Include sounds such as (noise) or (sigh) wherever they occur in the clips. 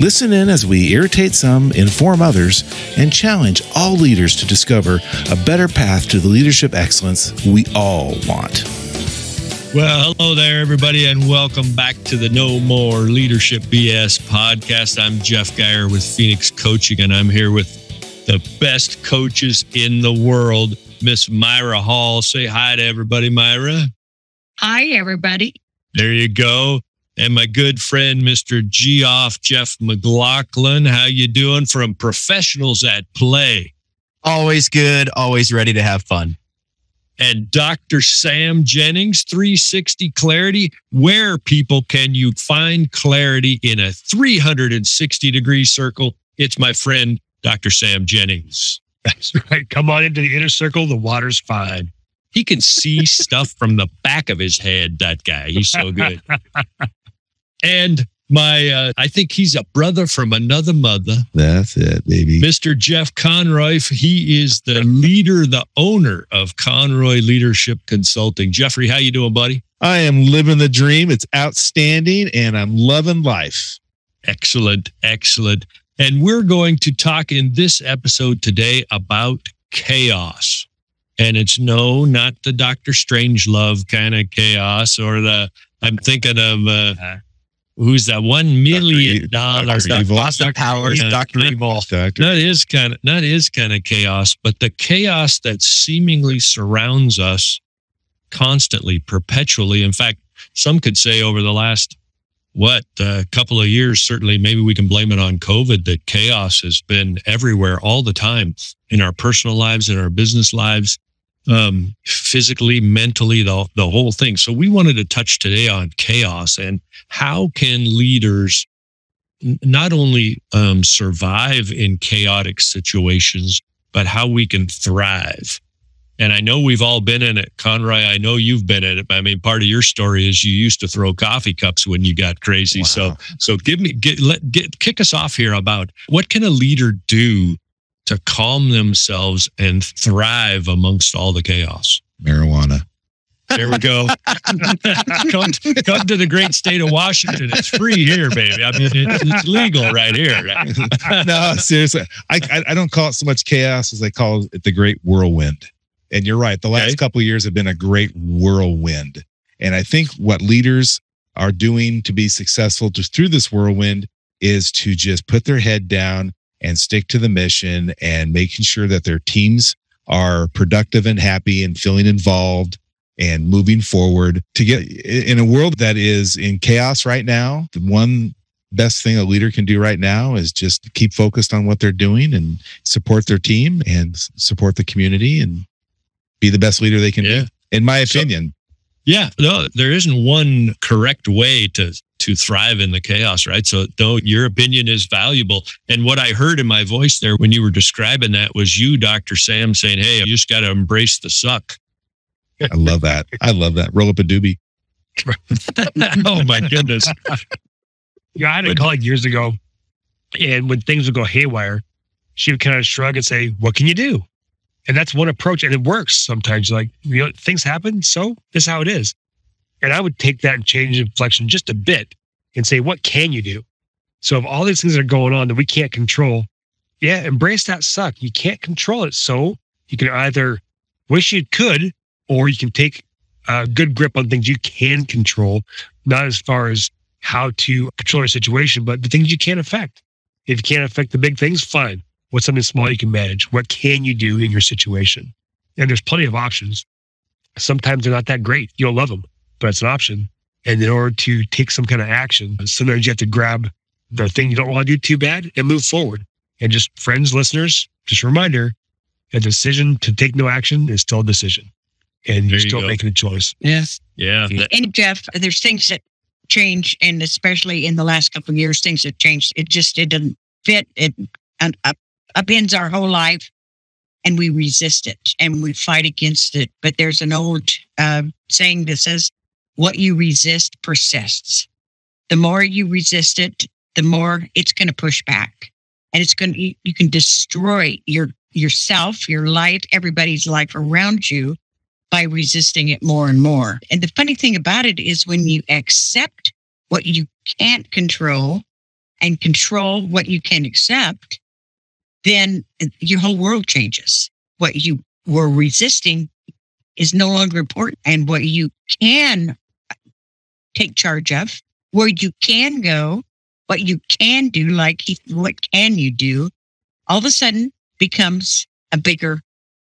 Listen in as we irritate some, inform others, and challenge all leaders to discover a better path to the leadership excellence we all want. Well, hello there, everybody, and welcome back to the No More Leadership BS podcast. I'm Jeff Geyer with Phoenix Coaching, and I'm here with the best coaches in the world, Miss Myra Hall. Say hi to everybody, Myra. Hi, everybody. There you go and my good friend Mr. Geoff Jeff McLaughlin. How you doing from Professionals at Play? Always good, always ready to have fun. And Dr. Sam Jennings, 360 Clarity. Where people can you find clarity in a 360 degree circle? It's my friend, Dr. Sam Jennings. That's right. Come on into the inner circle. The water's fine. He can see (laughs) stuff from the back of his head, that guy. He's so good. (laughs) and my uh, I think he's a brother from another mother. That's it, baby. Mr. Jeff Conroy, he is the (laughs) leader, the owner of Conroy Leadership Consulting. Jeffrey, how you doing, buddy? I am living the dream. It's outstanding and I'm loving life. Excellent, excellent. And we're going to talk in this episode today about chaos. And it's no, not the Doctor Strangelove kind of chaos or the I'm thinking of uh, uh who's that one million dollar Austin Powers, Doctor Evil. That is kind of that is kind of chaos, but the chaos that seemingly surrounds us constantly, perpetually. In fact, some could say over the last what a uh, couple of years, certainly maybe we can blame it on COVID. That chaos has been everywhere all the time in our personal lives, in our business lives, um, physically, mentally, the, the whole thing. So we wanted to touch today on chaos and how can leaders not only um, survive in chaotic situations, but how we can thrive. And I know we've all been in it. Conroy, I know you've been in it. I mean, part of your story is you used to throw coffee cups when you got crazy. Wow. So, so give me, get, let, get, kick us off here about what can a leader do to calm themselves and thrive amongst all the chaos? Marijuana. There we go. (laughs) come, come to the great state of Washington. It's free here, baby. I mean, it's, it's legal right here. (laughs) no, seriously. I, I, I don't call it so much chaos as I call it the great whirlwind. And you're right. The last okay. couple of years have been a great whirlwind. And I think what leaders are doing to be successful just through this whirlwind is to just put their head down and stick to the mission and making sure that their teams are productive and happy and feeling involved and moving forward to get in a world that is in chaos right now. The one best thing a leader can do right now is just keep focused on what they're doing and support their team and support the community and be the best leader they can yeah. be, in my opinion. So, yeah, no, there isn't one correct way to to thrive in the chaos, right? So, no, your opinion is valuable. And what I heard in my voice there when you were describing that was you, Dr. Sam, saying, Hey, you just got to embrace the suck. I love that. I love that. Roll up a doobie. (laughs) oh, my goodness. Yeah, I had a colleague years ago, and when things would go haywire, she would kind of shrug and say, What can you do? And that's one approach, and it works sometimes. Like, you know, things happen, so this is how it is. And I would take that and change inflection just a bit and say, what can you do? So if all these things are going on that we can't control, yeah, embrace that suck. You can't control it. So you can either wish you could, or you can take a good grip on things you can control, not as far as how to control your situation, but the things you can't affect. If you can't affect the big things, fine. What's something small you can manage? What can you do in your situation? And there's plenty of options. Sometimes they're not that great. You'll love them but it's an option. And in order to take some kind of action, sometimes you have to grab the thing you don't want to do too bad and move forward. And just friends, listeners, just a reminder a decision to take no action is still a decision. And you're still making a choice. Yes. Yeah. And Jeff, there's things that change, and especially in the last couple of years, things have changed. It just it doesn't fit. It and up, upends our whole life. and we resist it and we fight against it. But there's an old uh, saying that says, what you resist persists. The more you resist it, the more it's going to push back and it's going to, you, can destroy your, yourself, your life, everybody's life around you by resisting it more and more. And the funny thing about it is when you accept what you can't control and control what you can accept, then your whole world changes. What you were resisting is no longer important. And what you can take charge of, where you can go, what you can do, like what can you do, all of a sudden becomes a bigger,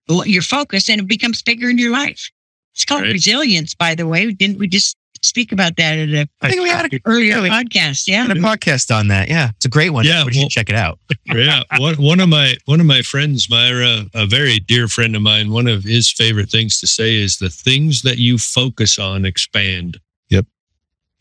your focus and it becomes bigger in your life. It's called right. resilience, by the way. Didn't we just speak about that at a I think we had an earlier podcast. Yeah, a podcast on that. Yeah, it's a great one. Yeah, we well, should check it out. (laughs) yeah, one one of my one of my friends, Myra, a very dear friend of mine. One of his favorite things to say is the things that you focus on expand. Yep.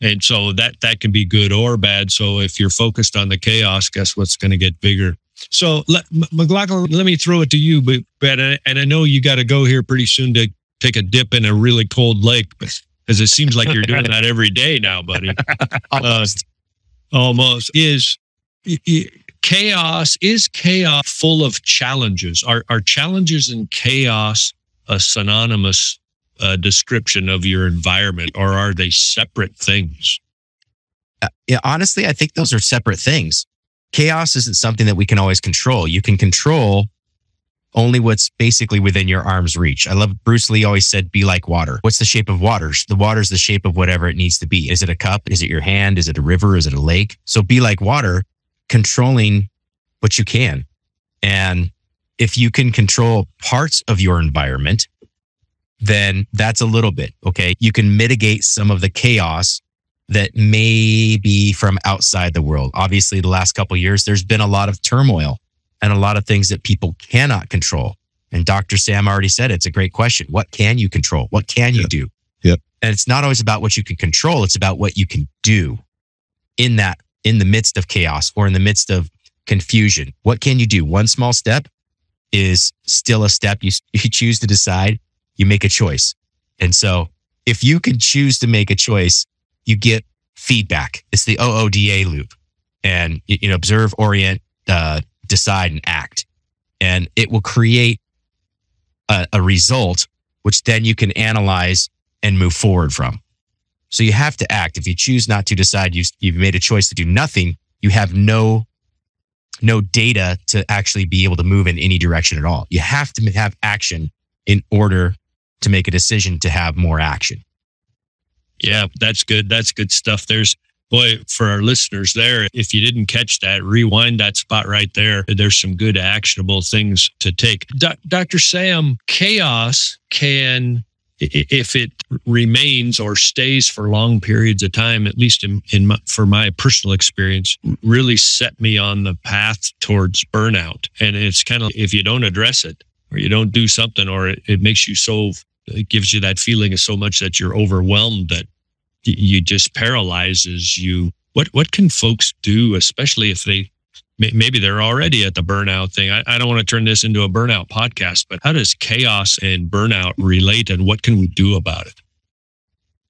And so that that can be good or bad. So if you're focused on the chaos, guess what's going to get bigger? So let, McLaughlin, let me throw it to you, but, but and I know you got to go here pretty soon to take a dip in a really cold lake, but because it seems like you're doing (laughs) that every day now, buddy. almost. (laughs) Uh, almost is chaos. Is chaos full of challenges? Are are challenges and chaos a synonymous uh, description of your environment, or are they separate things? Uh, yeah, honestly, I think those are separate things. Chaos isn't something that we can always control. You can control only what's basically within your arm's reach. I love Bruce Lee always said, be like water. What's the shape of water? The water's the shape of whatever it needs to be. Is it a cup? Is it your hand? Is it a river? Is it a lake? So be like water, controlling what you can. And if you can control parts of your environment, then that's a little bit. Okay. You can mitigate some of the chaos that may be from outside the world. Obviously, the last couple years, there's been a lot of turmoil and a lot of things that people cannot control. And Dr. Sam already said it. it's a great question. What can you control? What can you yep. do? Yep. And it's not always about what you can control. It's about what you can do in that, in the midst of chaos or in the midst of confusion. What can you do? One small step is still a step. You, (laughs) you choose to decide, you make a choice. And so if you can choose to make a choice, you get feedback. It's the OODA loop and, you know, observe, orient, uh, decide and act. And it will create a, a result, which then you can analyze and move forward from. So you have to act. If you choose not to decide, you, you've made a choice to do nothing. You have no, no data to actually be able to move in any direction at all. You have to have action in order to make a decision to have more action. Yeah, that's good. That's good stuff. There's boy, for our listeners there, if you didn't catch that, rewind that spot right there. There's some good actionable things to take. Do- Dr. Sam, chaos can, if it remains or stays for long periods of time, at least in, in my, for my personal experience, really set me on the path towards burnout. And it's kind of, if you don't address it or you don't do something or it, it makes you so, it gives you that feeling of so much that you're overwhelmed that you just paralyzes you. What what can folks do, especially if they maybe they're already at the burnout thing? I, I don't want to turn this into a burnout podcast, but how does chaos and burnout relate, and what can we do about it?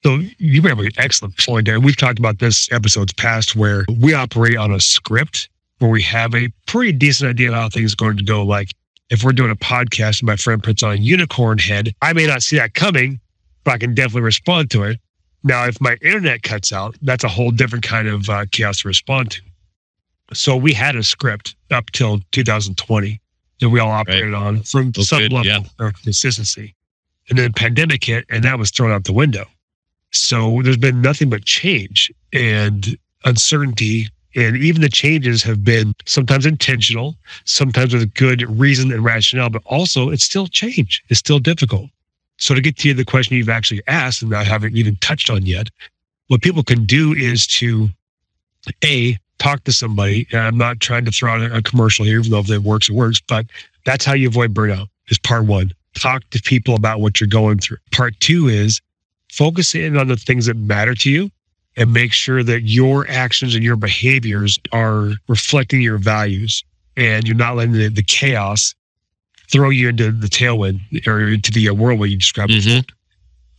So you up an excellent point there. We've talked about this episodes past where we operate on a script where we have a pretty decent idea of how things are going to go. Like if we're doing a podcast and my friend puts on unicorn head, I may not see that coming, but I can definitely respond to it. Now, if my internet cuts out, that's a whole different kind of uh, chaos to respond to. So we had a script up till 2020 that we all operated right. on from some good, level yeah. of consistency. And then the pandemic hit and that was thrown out the window. So there's been nothing but change and uncertainty. And even the changes have been sometimes intentional, sometimes with good reason and rationale, but also it's still change. It's still difficult. So to get to the question you've actually asked and I haven't even touched on yet, what people can do is to a talk to somebody. And I'm not trying to throw out a commercial here, even though if it works, it works. But that's how you avoid burnout. Is part one. Talk to people about what you're going through. Part two is focus in on the things that matter to you and make sure that your actions and your behaviors are reflecting your values and you're not letting the, the chaos throw you into the tailwind or into the uh, whirlwind you described. Mhm.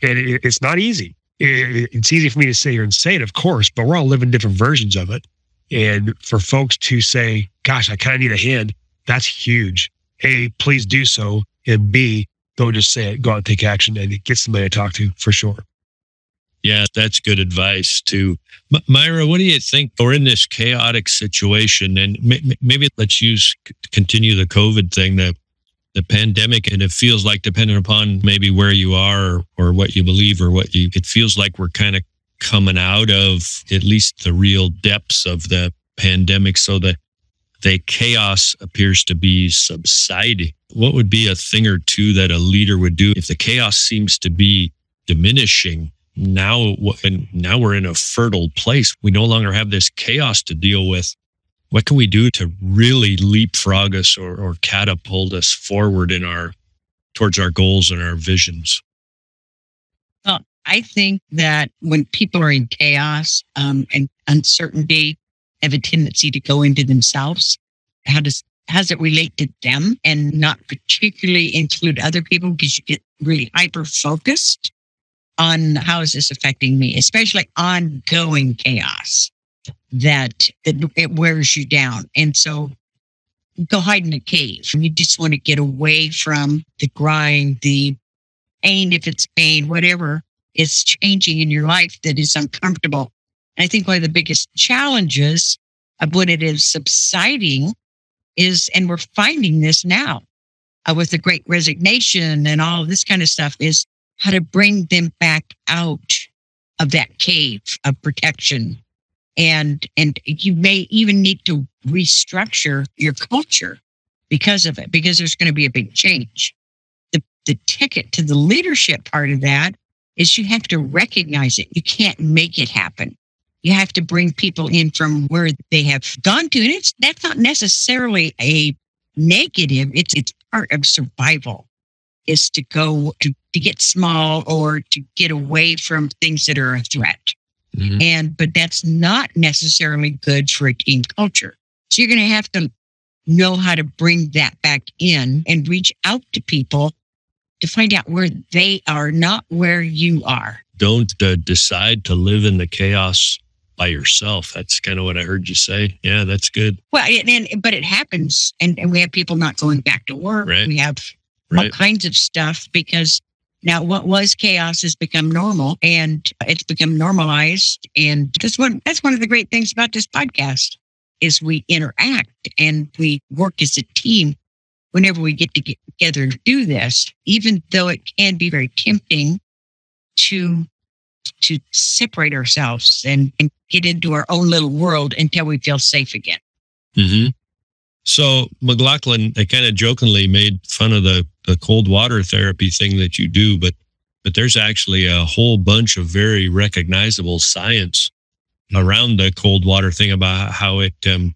And it, it's not easy. It- it's easy for me to sit here and say it, of course, but we're all living different versions of it. And for folks to say, gosh, I kind of need a hand, that's huge. A, please do so. And B, don't just say it, go out and take action and get somebody to talk to for sure. Yeah, that's good advice too. M- Myra, what do you think? We're in this chaotic situation, and m- maybe let's use continue the COVID thing, the the pandemic, and it feels like depending upon maybe where you are or, or what you believe or what you, it feels like we're kind of coming out of at least the real depths of the pandemic. So the the chaos appears to be subsiding. What would be a thing or two that a leader would do if the chaos seems to be diminishing? now and now we're in a fertile place we no longer have this chaos to deal with what can we do to really leapfrog us or, or catapult us forward in our towards our goals and our visions Well, I think that when people are in chaos um, and uncertainty, have a tendency to go into themselves. How does how does it relate to them and not particularly include other people because you get really hyper focused on how is this affecting me, especially ongoing chaos that, it wears you down. And so go hide in a cave. You just want to get away from the grind, the pain, if it's pain, whatever is changing in your life that is uncomfortable. And I think one of the biggest challenges of when it is subsiding is, and we're finding this now uh, with the great resignation and all this kind of stuff, is how to bring them back out of that cave of protection. And, and you may even need to restructure your culture because of it, because there's going to be a big change. The, the ticket to the leadership part of that is you have to recognize it. You can't make it happen. You have to bring people in from where they have gone to. And it's, that's not necessarily a negative. It's, it's part of survival is to go to, to get small or to get away from things that are a threat. Mhm. And, but that's not necessarily good for a team culture. So you're going to have to know how to bring that back in and reach out to people to find out where they are, not where you are. don't uh, decide to live in the chaos by yourself that's kind of what i heard you say yeah that's good Well, and, and but it happens, and, and we have people not going back to work. Right. We have all kinds of stuff because now what was chaos has become normal, and it's become normalized. And that's one that's one of the great things about this podcast is we interact and we work as a team. Whenever we get to get together to do this, even though it can be very tempting to to separate ourselves and, and get into our own little world until we feel safe again. hmm So McLaughlin, I kind of jokingly made fun of the the cold water therapy thing that you do, but but there's actually a whole bunch of very recognizable science around the cold water thing about how it um,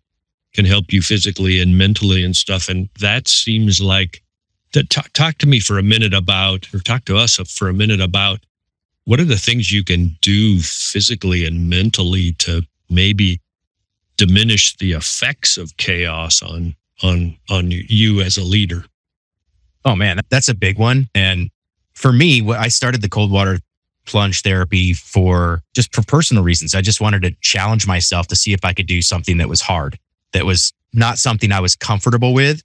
can help you physically and mentally and stuff. And that seems like. Talk, talk to me for a minute about, or talk to us for a minute about what are the things you can do physically and mentally to maybe diminish the effects of chaos on on on you as a leader Oh man, that's a big one. And for me, I started the cold water plunge therapy for just for personal reasons. I just wanted to challenge myself to see if I could do something that was hard, that was not something I was comfortable with,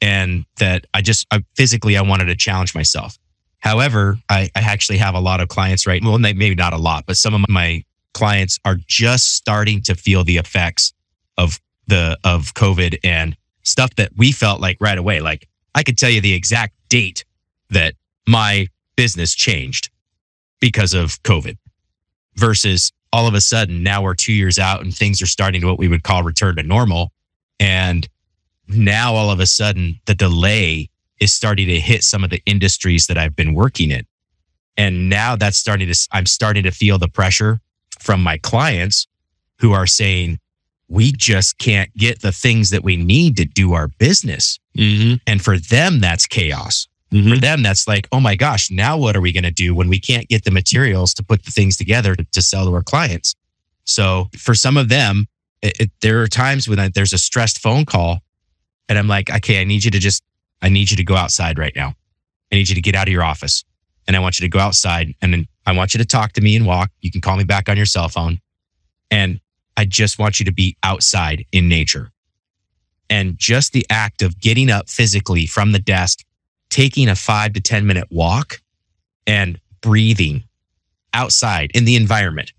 and that I just I, physically I wanted to challenge myself. However, I, I actually have a lot of clients right. Well, maybe not a lot, but some of my clients are just starting to feel the effects of the of COVID and stuff that we felt like right away. Like I could tell you the exact date that my business changed because of COVID versus all of a sudden now we're two years out and things are starting to what we would call return to normal. And now all of a sudden the delay is starting to hit some of the industries that I've been working in. And now that's starting to, I'm starting to feel the pressure from my clients who are saying, we just can't get the things that we need to do our business. mm-hmm. And for them, that's chaos. For Mm-hmm. them, that's like, oh my gosh, now what are we going to do when we can't get the materials to put the things together to, to sell to our clients? So for some of them, it, it, there are times when I, there's a stressed phone call and I'm like, okay, I need you to just, I need you to go outside right now. I need you to get out of your office and I want you to go outside and then I want you to talk to me and walk. You can call me back on your cell phone. And I just want you to be outside in nature. And just the act of getting up physically from the desk, taking a five to 10 minute walk and breathing outside in the environment,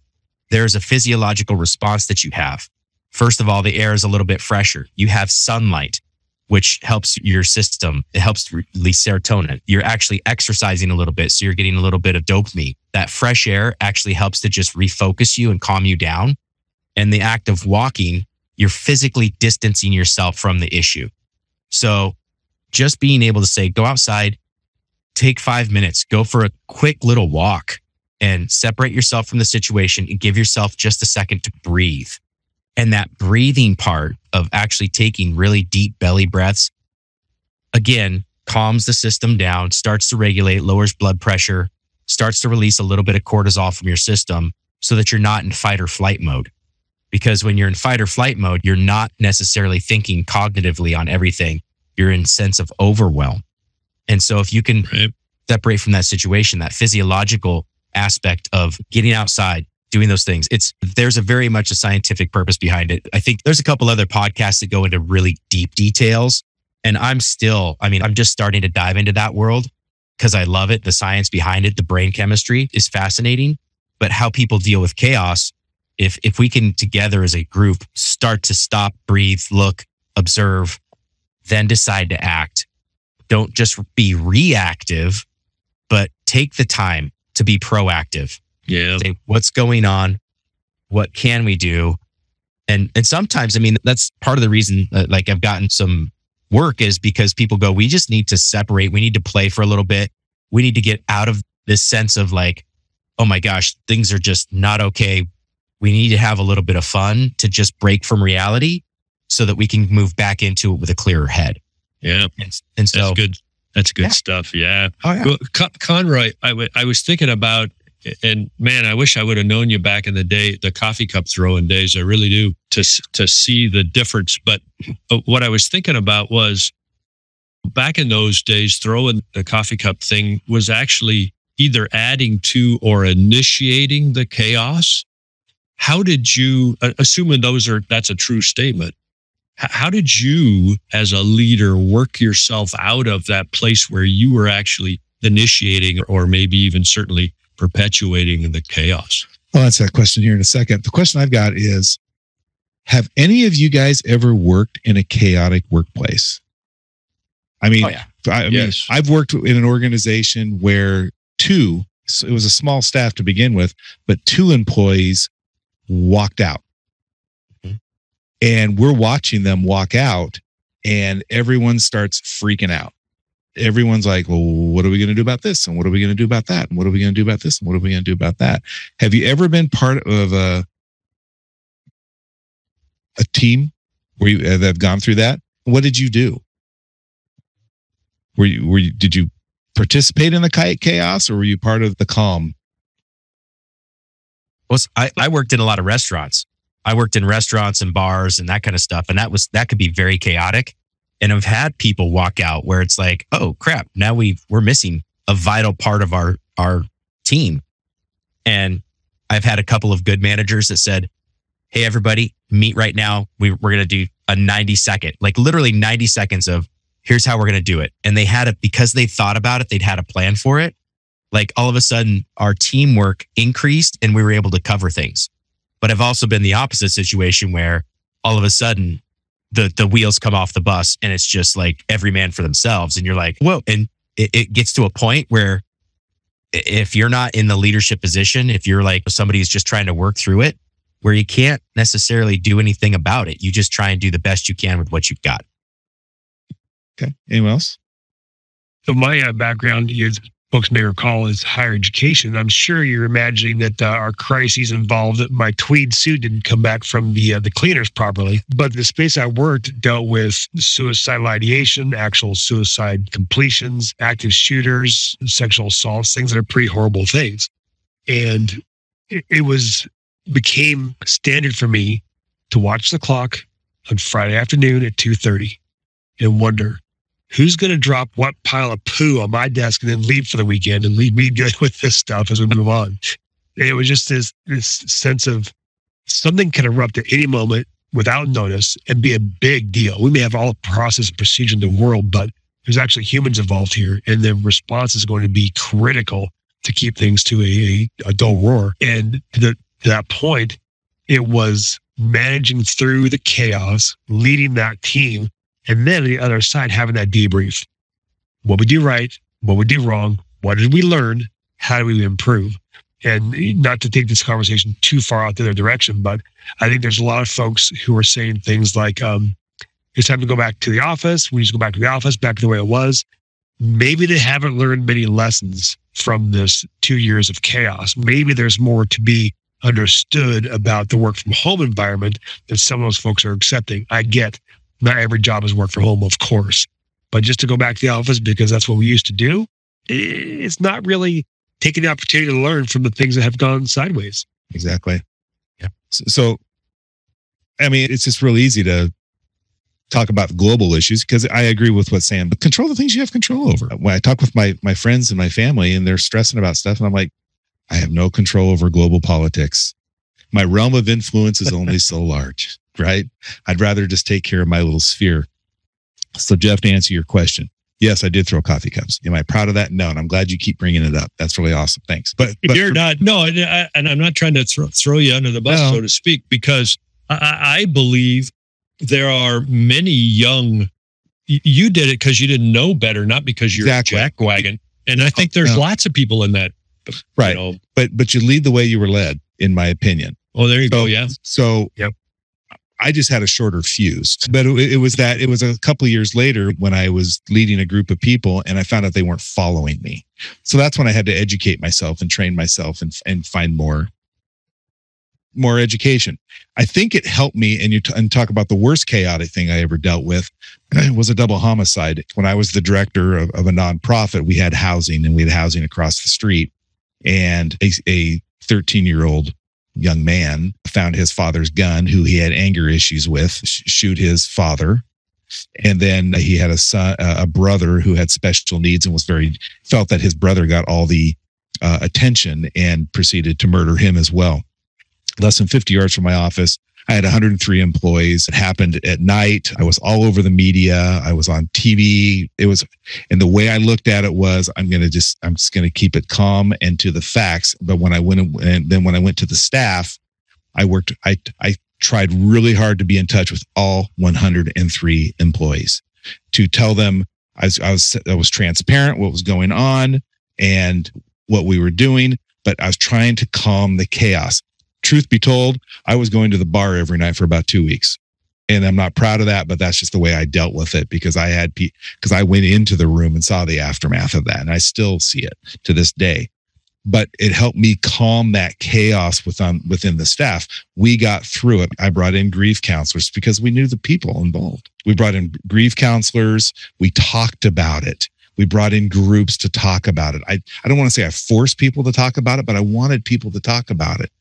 there's a physiological response that you have. First of all, the air is a little bit fresher. You have sunlight, which helps your system. It helps release serotonin. You're actually exercising a little bit. So you're getting a little bit of dopamine. That fresh air actually helps to just refocus you and calm you down. And the act of walking, you're physically distancing yourself from the issue. So just being able to say, go outside, take five minutes, go for a quick little walk and separate yourself from the situation and give yourself just a second to breathe. And that breathing part of actually taking really deep belly breaths, again, calms the system down, starts to regulate, lowers blood pressure, starts to release a little bit of cortisol from your system so that you're not in fight or flight mode. Because when you're in fight or flight mode, you're not necessarily thinking cognitively on everything. You're in sense of overwhelm. And so if you can Right. separate from that situation, that physiological aspect of getting outside, doing those things, it's there's a very much a scientific purpose behind it. I think there's a couple other podcasts that go into really deep details. And I'm still, I mean, I'm just starting to dive into that world because I love it. The science behind it, the brain chemistry is fascinating. But how people deal with chaos, if if we can together as a group start to stop, breathe, look, observe, then decide to act. Don't just be reactive, but take the time to be proactive. Yeah. Say, what's going on? What can we do? And and sometimes, I mean, that's part of the reason that, like I've gotten some work is because people go, we just need to separate. We need to play for a little bit. We need to get out of this sense of like, oh my gosh, things are just not okay. We need to have a little bit of fun to just break from reality so that we can move back into it with a clearer head. Yeah. And, and so, That's good. That's good Yeah. stuff. Yeah. oh yeah, Well, Con- Conroy, I was thinking about, and man, I wish I would have known you back in the day, the coffee cup throwing days. I really do to to see the difference. But uh, what I was thinking about was back in those days, throwing the coffee cup thing was actually either adding to or initiating the chaos. How did you, uh, assuming those are that's a true statement? How did you, as a leader, work yourself out of that place where you were actually initiating or maybe even certainly perpetuating the chaos? I'll answer that question here in a second. The question I've got is Have any of you guys ever worked in a chaotic workplace? I mean, oh yeah, I, I mean, I've worked in an organization where two, so it was a small staff to begin with, but two employees walked out. Mhm. And we're watching them walk out, and everyone starts freaking out. Everyone's like, well, what are we going to do about this? And what are we going to do about that? And what are we going to do about this? And what are we going to do about that? Have you ever been part of a, a team where you uh, that have gone through that? What did you do? Were you, were you, did you participate in the cha- chaos or were you part of the calm? Well, I, I worked in a lot of restaurants. I worked in restaurants and bars and that kind of stuff. And that was, that could be very chaotic. And I've had people walk out where it's like, oh crap, now we we're missing a vital part of our, our team. And I've had a couple of good managers that said, Hey, everybody meet right now. We, we're going to do a 90 second, like literally 90 seconds of here's how we're going to do it. And they had it because they thought about it. They'd had a plan for it like all of a sudden our teamwork increased and we were able to cover things. But I've also been the opposite situation where all of a sudden the the wheels come off the bus and it's just like every man for themselves. And you're like, whoa. And it, it gets to a point where if you're not in the leadership position, if you're like somebody who's just trying to work through it, where you can't necessarily do anything about it. You just try and do the best you can with what you've got. Okay. Anyone else? So my uh, background, you folks may recall, is higher education. I'm sure you're imagining that uh, our crises involved that my tweed suit didn't come back from the uh, the cleaners properly. But the space I worked dealt with suicidal ideation, actual suicide completions, active shooters, sexual assaults, things that are pretty horrible things. And it, it was became standard for me to watch the clock on Friday afternoon at 2:30 and wonder who's going to drop what pile of poo on my desk and then leave for the weekend and leave me (laughs) good with this stuff as we move on. It was just this this sense of something can erupt at any moment without notice and be a big deal. We may have all the process and procedure in the world, but there's actually humans involved here, and the response is going to be critical to keep things to a, a, a dull roar. And to, the, to that point, it was managing through the chaos, leading that team, and then on the other side, having that debrief. What we do right? What we do wrong? What did we learn? How do we improve? And not to take this conversation too far out the other direction, but I think there's a lot of folks who are saying things like, um, it's time to go back to the office. We need to go back to the office, back to the way it was. Maybe they haven't learned many lessons from this two years of chaos. Maybe there's more to be understood about the work from home environment that some of those folks are accepting. I get not every job is work from home, of course, but just to go back to the office because that's what we used to do, it's not really taking the opportunity to learn from the things that have gone sideways. Exactly. Yeah. So, I mean, it's just real easy to talk about global issues because I agree with what Sam, but control the things you have control over. When I talk with my my friends and my family and they're stressing about stuff, and I'm like, I have no control over global politics. My realm of influence is only so large, right? I'd rather just take care of my little sphere. So, Jeff, to answer your question, yes, I did throw coffee cups. Am I proud of that? No, and I'm glad you keep bringing it up. That's really awesome. Thanks. But, but you're not, no, uh, and I'm not trying to throw, throw you under the bus, no. so to speak, because I, I believe there are many young you did it because you didn't know better, not because you're exactly. a jackwagon. And I think oh, there's no. lots of people in that. Right. know. But but you lead the way you were led, in my opinion. Oh, there you so, go. Yeah. So yep. I just had a shorter fuse. But it, it was that it was a couple years later when I was leading a group of people and I found out they weren't following me. So that's when I had to educate myself and train myself and and find more more education. I think it helped me. And you t- and talk about the worst chaotic thing I ever dealt with (clears throat) was a double homicide. When I was the director of, of a nonprofit, we had housing and we had housing across the street. And a, a 13 year old young man found his father's gun, who he had anger issues with, sh- shoot his father. And then he had a son, a brother who had special needs and was very felt that his brother got all the uh, attention and proceeded to murder him as well less than 50 yards from my office. I had 103 employees. It happened at night. I was all over the media. I was on TV. It was, and the way I looked at it was, I'm going to just, I'm just going to keep it calm and to the facts. But when I went, and then when I went to the staff, I worked, I, I tried really hard to be in touch with all 103 employees to tell them I was, I was, I was transparent what was going on and what we were doing, but I was trying to calm the chaos truth be told, I was going to the bar every night for about two weeks. And I'm not proud of that, but that's just the way I dealt with it because I had, because I went into the room and saw the aftermath of that. And I still see it to this day. But it helped me calm that chaos within, um, within the staff. We got through it. I brought in grief counselors because we knew the people involved. We brought in grief counselors. We talked about it we brought in groups to talk about it. I, I don't want to say I forced people to talk about it, but I wanted people to talk about it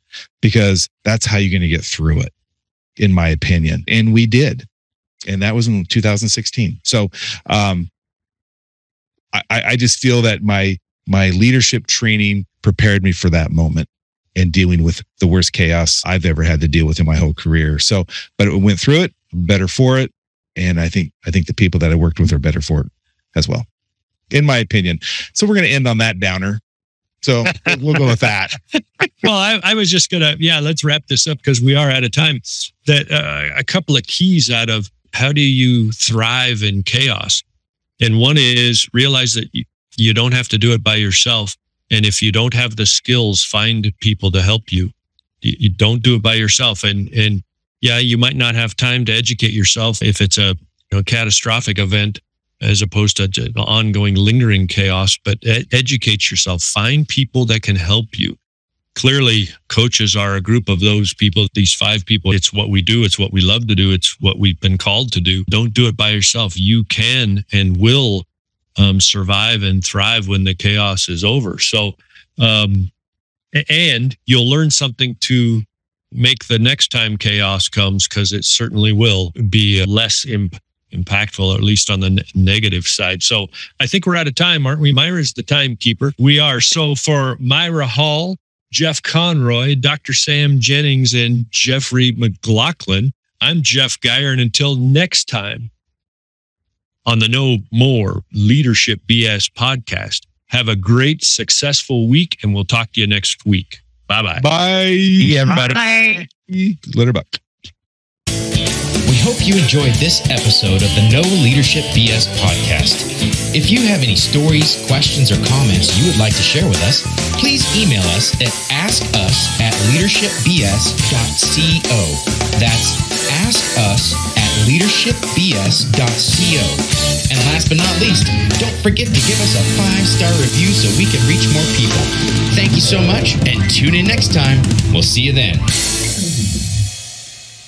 because that's how you're going to get through it, in my opinion. And we did. And that was in 2016. So um, I, I just feel that my my leadership training prepared me for that moment and dealing with the worst chaos I've ever had to deal with in my whole career. So, but it went through it, better for it. And I think I think the people that I worked with are better for it as well, in my opinion. So we're going to end on that downer. So we'll go with that. (laughs) well, I, I, was just gonna, yeah, let's wrap this up because we are out of time. That uh, a couple of keys out of how do you thrive in chaos, and one is realize that you, you don't have to do it by yourself, and if you don't have the skills, find people to help you. You, you don't do it by yourself, and and yeah, you might not have time to educate yourself if it's a you know, catastrophic event as opposed to ongoing lingering chaos, but ed- educate yourself. Find people that can help you. Clearly, coaches are a group of those people, these five people. It's what we do. It's what we love to do. It's what we've been called to do. Don't do it by yourself. You can and will um, survive and thrive when the chaos is over. So, um, and you'll learn something to make the next time chaos comes because it certainly will be less imp- impactful, or at least on the ne- negative side. So I think we're out of time, aren't we? Myra's the timekeeper. We are. So for Myra Hall, Jeff Conroy, Dr. Sam Jennings, and Jeffrey McLaughlin, I'm Jeff Geyer. And until next time on the No More Leadership BS podcast, have a great, successful week, and we'll talk to you next week. Bye bye. Bye. Yeah, everybody. Bye. Later. Bye. Hope you enjoyed this episode of the No Leadership BS podcast. If you have any stories, questions, or comments you would like to share with us, please email us at askus at leadershipbs.co. That's askus at leadershipbs.co. And last but not least, don't forget to give us a five star review so we can reach more people. Thank you so much and tune in next time. We'll see you then.